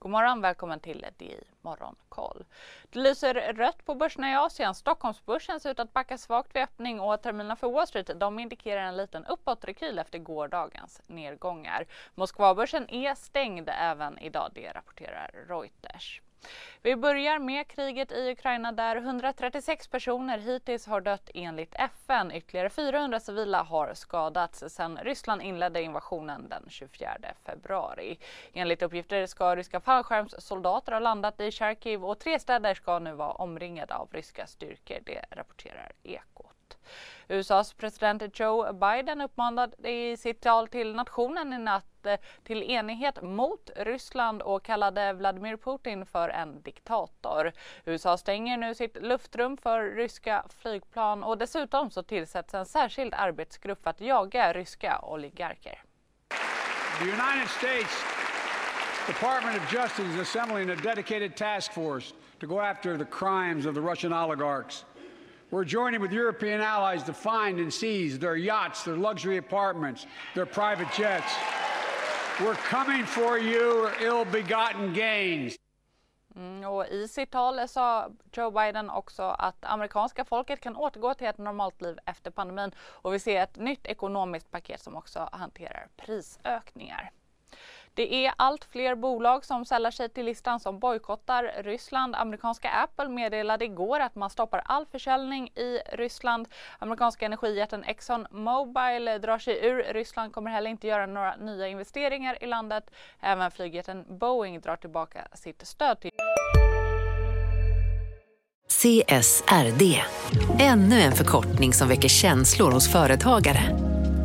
God morgon, välkommen till DI Morgonkoll. Det lyser rött på börserna i Asien. Stockholmsbörsen ser ut att backa svagt vid öppning och terminerna för Wall Street de indikerar en liten uppåtrekyl efter gårdagens nedgångar. Moskvabörsen är stängd även idag, det rapporterar Reuters. Vi börjar med kriget i Ukraina där 136 personer hittills har dött enligt FN. Ytterligare 400 civila har skadats sedan Ryssland inledde invasionen den 24 februari. Enligt uppgifter ska ryska fallskärmssoldater ha landat i Charkiv och tre städer ska nu vara omringade av ryska styrkor. Det rapporterar Ekot. USAs president Joe Biden uppmanade i sitt tal till nationen i natt eh, till enighet mot Ryssland och kallade Vladimir Putin för en diktator. USA stänger nu sitt luftrum för ryska flygplan och dessutom så tillsätts en särskild arbetsgrupp för att jaga ryska oligarker. The United States Department of Justice is assembling a dedicated task force to go after the crimes of the Russian oligarchs. We're joining with European allies to find and seize their yachts, their luxury apartments, their private jets. We're coming for you, ill-begotten gains. Mm, och I sitt tal sa Joe Biden också att amerikanska folket kan återgå till ett normalt liv efter pandemin och vi ser ett nytt ekonomiskt paket som också hanterar prisökningar. Det är allt fler bolag som sällar sig till listan som bojkottar Ryssland. Amerikanska Apple meddelade igår att man stoppar all försäljning i Ryssland. Amerikanska energijätten Exxon Mobil drar sig ur Ryssland, kommer heller inte göra några nya investeringar i landet. Även flygjätten Boeing drar tillbaka sitt stöd till CSRD, ännu en förkortning som väcker känslor hos företagare.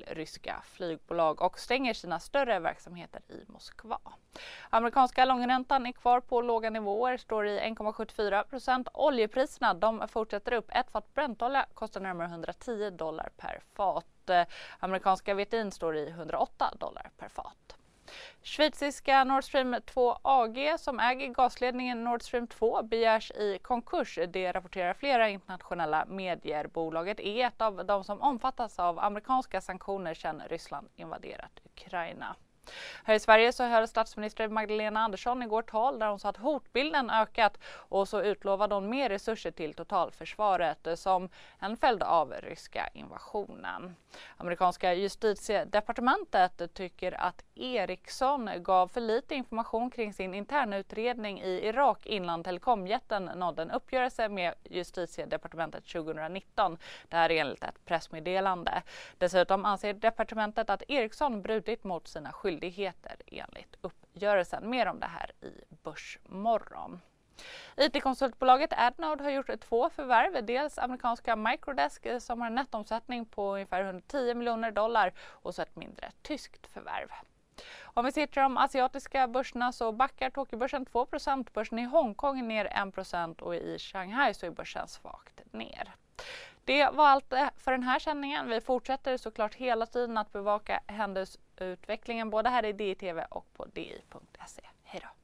ryska flygbolag och stänger sina större verksamheter i Moskva. Amerikanska långräntan är kvar på låga nivåer, står i 1,74 procent. Oljepriserna de fortsätter upp. Ett fat Brentolja kostar närmare 110 dollar per fat. Amerikanska VTI står i 108 dollar per fat. Schweiziska Nord Stream 2 AG som äger gasledningen Nord Stream 2 begärs i konkurs. Det rapporterar flera internationella medier. Bolaget är ett av de som omfattas av amerikanska sanktioner sedan Ryssland invaderat Ukraina. Här i Sverige så höll statsminister Magdalena Andersson igår tal där hon sa att hotbilden ökat och så utlovade hon mer resurser till totalförsvaret som en följd av ryska invasionen. Amerikanska justitiedepartementet tycker att Ericsson gav för lite information kring sin internutredning i Irak innan telekomjätten nådde en uppgörelse med justitiedepartementet 2019. Det här är enligt ett pressmeddelande. Dessutom anser departementet att Ericsson brutit mot sina skyldigheter skyldigheter enligt uppgörelsen. Mer om det här i Börsmorgon. IT-konsultbolaget Adnode har gjort två förvärv. Dels amerikanska Microdesk eh, som har en nettomsättning på ungefär 110 miljoner dollar och så ett mindre tyskt förvärv. Om vi ser till de asiatiska börserna så backar Tokyobörsen 2% Börsen i Hongkong är ner 1% och i Shanghai så är börsen svagt ner. Det var allt eh, för den här sändningen. Vi fortsätter såklart hela tiden att bevaka händelseutvecklingen både här i DITV och på di.se. Hej då!